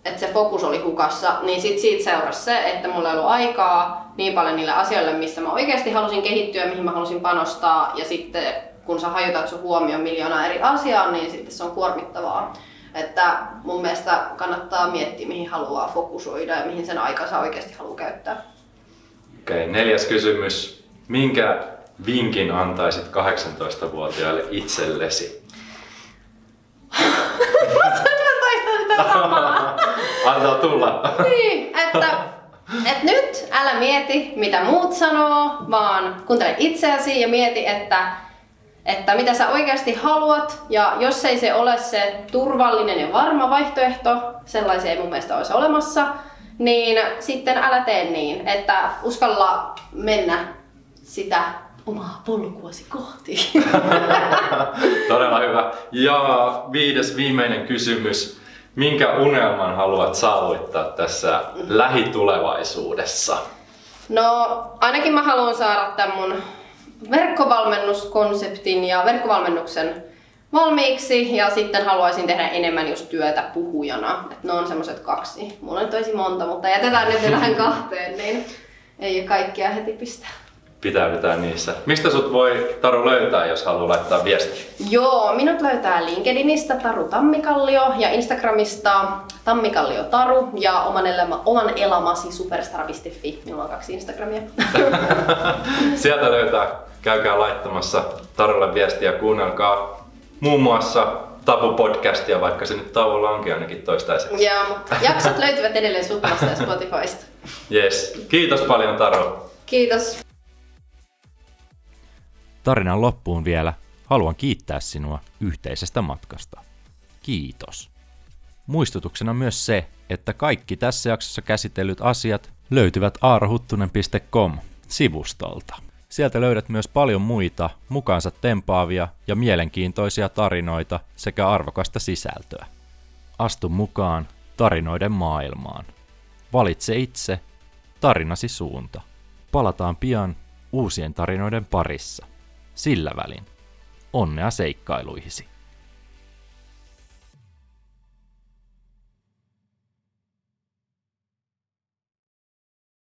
että se fokus oli hukassa, niin sit siitä seurasi se, että mulla ei ollut aikaa niin paljon niille asioille, missä mä oikeasti halusin kehittyä, mihin mä halusin panostaa, ja sitten kun sä hajotat sun huomioon miljoonaa eri asiaa, niin sitten se on kuormittavaa. Että mun mielestä kannattaa miettiä, mihin haluaa fokusoida ja mihin sen aikansa oikeasti haluaa käyttää.
Okei, okay, neljäs kysymys. Minkä vinkin antaisit 18-vuotiaalle itsellesi? *laughs* *laughs* Antaa tulla.
niin, että, että nyt älä mieti, mitä muut sanoo, vaan kuuntele itseäsi ja mieti, että että mitä sä oikeasti haluat, ja jos ei se ole se turvallinen ja varma vaihtoehto, sellaisia ei mun mielestä olisi olemassa, niin sitten älä tee niin, että uskalla mennä sitä omaa polkuasi kohti. *laughs*
Todella hyvä. Ja viides viimeinen kysymys. Minkä unelman haluat saavuttaa tässä lähitulevaisuudessa?
No, ainakin mä haluan saada tämän mun verkkovalmennuskonseptin ja verkkovalmennuksen valmiiksi ja sitten haluaisin tehdä enemmän just työtä puhujana. Et ne on semmoset kaksi. Mulla on tosi monta, mutta jätetään nyt tähän *laughs* kahteen, niin ei kaikkia heti pistää
pitäydytään niissä. Mistä sut voi Taru löytää, jos haluaa laittaa viesti?
Joo, minut löytää LinkedInistä Taru Tammikallio ja Instagramista Tammikallio Taru ja oman, elämä, oman elämäsi superstar.fi. Minulla on kaksi Instagramia. *laughs*
Sieltä löytää, käykää laittamassa Tarulle viestiä, kuunnelkaa muun muassa Tapu-podcastia, vaikka se nyt tauolla onkin ainakin toistaiseksi.
Joo, mutta jaksot löytyvät edelleen Suplasta ja Spotifysta. *laughs*
Yes. Kiitos paljon Taru.
Kiitos.
Tarinan loppuun vielä haluan kiittää sinua yhteisestä matkasta. Kiitos. Muistutuksena myös se, että kaikki tässä jaksossa käsitellyt asiat löytyvät aarahuttunen.com sivustolta. Sieltä löydät myös paljon muita mukaansa tempaavia ja mielenkiintoisia tarinoita sekä arvokasta sisältöä. Astu mukaan tarinoiden maailmaan. Valitse itse tarinasi suunta. Palataan pian uusien tarinoiden parissa. Sillä välin. Onnea seikkailuihisi.